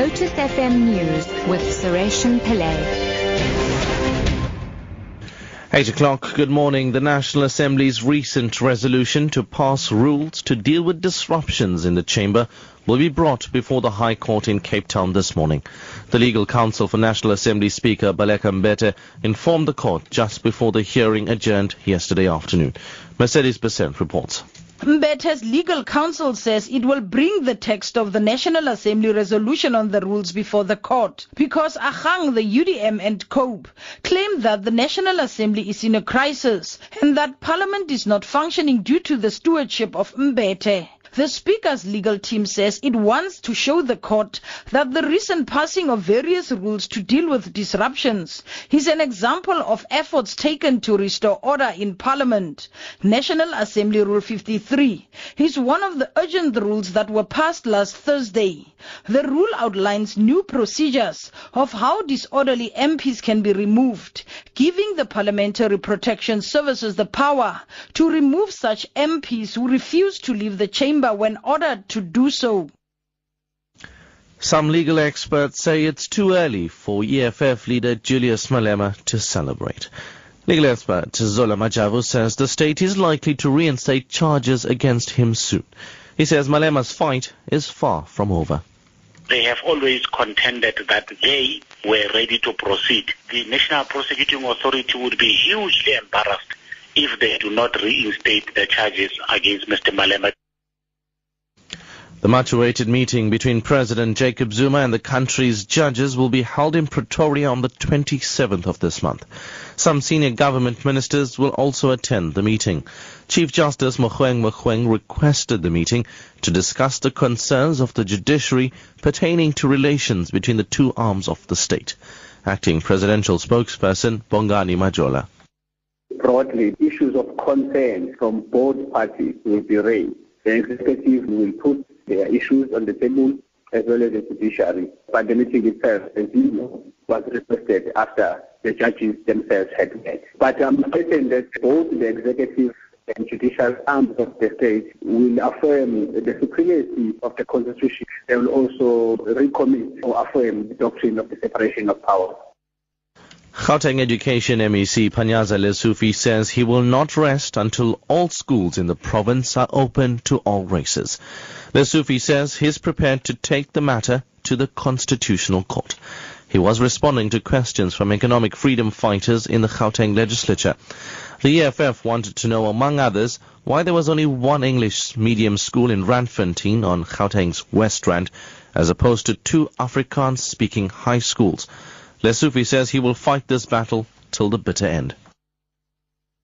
Lotus FM News with Sureshan Pillay. 8 o'clock, good morning. The National Assembly's recent resolution to pass rules to deal with disruptions in the chamber will be brought before the High Court in Cape Town this morning. The Legal Counsel for National Assembly Speaker Baleka Mbete informed the court just before the hearing adjourned yesterday afternoon. Mercedes Besent reports. Mbete's legal counsel says it will bring the text of the National Assembly resolution on the rules before the court because Agang, the UDM and COPE claim that the National Assembly is in a crisis and that Parliament is not functioning due to the stewardship of Mbete. The Speaker's legal team says it wants to show the court that the recent passing of various rules to deal with disruptions is an example of efforts taken to restore order in Parliament. National Assembly Rule 53 is one of the urgent rules that were passed last Thursday. The rule outlines new procedures of how disorderly MPs can be removed, giving the Parliamentary Protection Services the power to remove such MPs who refuse to leave the chamber when ordered to do so. Some legal experts say it's too early for EFF leader Julius Malema to celebrate. Legal expert Zola Majavu says the state is likely to reinstate charges against him soon. He says Malema's fight is far from over. They have always contended that they were ready to proceed. The National Prosecuting Authority would be hugely embarrassed if they do not reinstate the charges against Mr. Malema. The much-awaited meeting between President Jacob Zuma and the country's judges will be held in Pretoria on the 27th of this month. Some senior government ministers will also attend the meeting. Chief Justice Mogoeng Mogoeng requested the meeting to discuss the concerns of the judiciary pertaining to relations between the two arms of the state. Acting presidential spokesperson Bongani Majola. Broadly, issues of concern from both parties will be raised. The executive will put there are issues on the table as well as the judiciary. But the meeting itself, as you know, was requested after the judges themselves had met. But I'm certain that both the executive and judicial arms of the state will affirm the supremacy of the constitution. They will also recommit or affirm the doctrine of the separation of powers. Gauteng Education MEC Panyaza Lesufi says he will not rest until all schools in the province are open to all races. Lesufi says he's prepared to take the matter to the Constitutional Court. He was responding to questions from economic freedom fighters in the Gauteng legislature. The EFF wanted to know, among others, why there was only one English medium school in Randfontein on Gauteng's West Rand, as opposed to two Afrikaans-speaking high schools. Lesufi says he will fight this battle till the bitter end.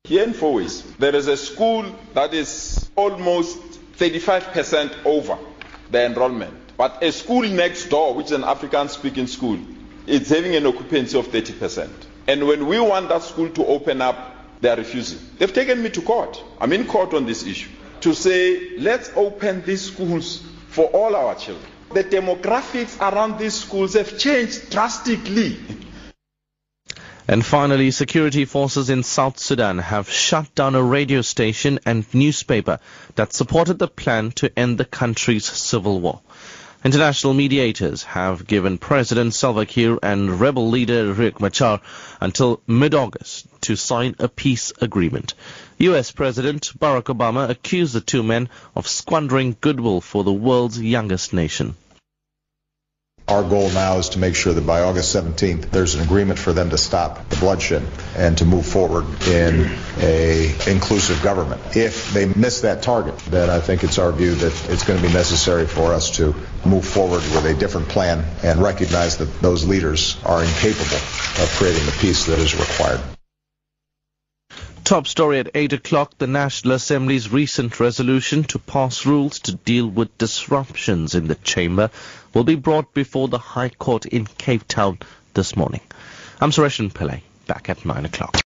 Here in Fourways, there is a school that is almost 35% over the enrollment. But a school next door, which is an Afrikaans speaking school, is having an occupancy of 30%. And when we want that school to open up, they are refusing. They've taken me to court. I'm in court on this issue to say, let's open these schools for all our children. The demographics around these schools have changed drastically. And finally, security forces in South Sudan have shut down a radio station and newspaper that supported the plan to end the country's civil war. International mediators have given President Salva Kiir and rebel leader Riek Machar until mid-August to sign a peace agreement. US President Barack Obama accused the two men of squandering goodwill for the world's youngest nation. Our goal now is to make sure that by August 17th, there's an agreement for them to stop the bloodshed and to move forward in a inclusive government. If they miss that target, then I think it's our view that it's going to be necessary for us to move forward with a different plan and recognize that those leaders are incapable of creating the peace that is required. Top story at 8 o'clock, the National Assembly's recent resolution to pass rules to deal with disruptions in the chamber will be brought before the High Court in Cape Town this morning. I'm Sureshan Pillay, back at 9 o'clock.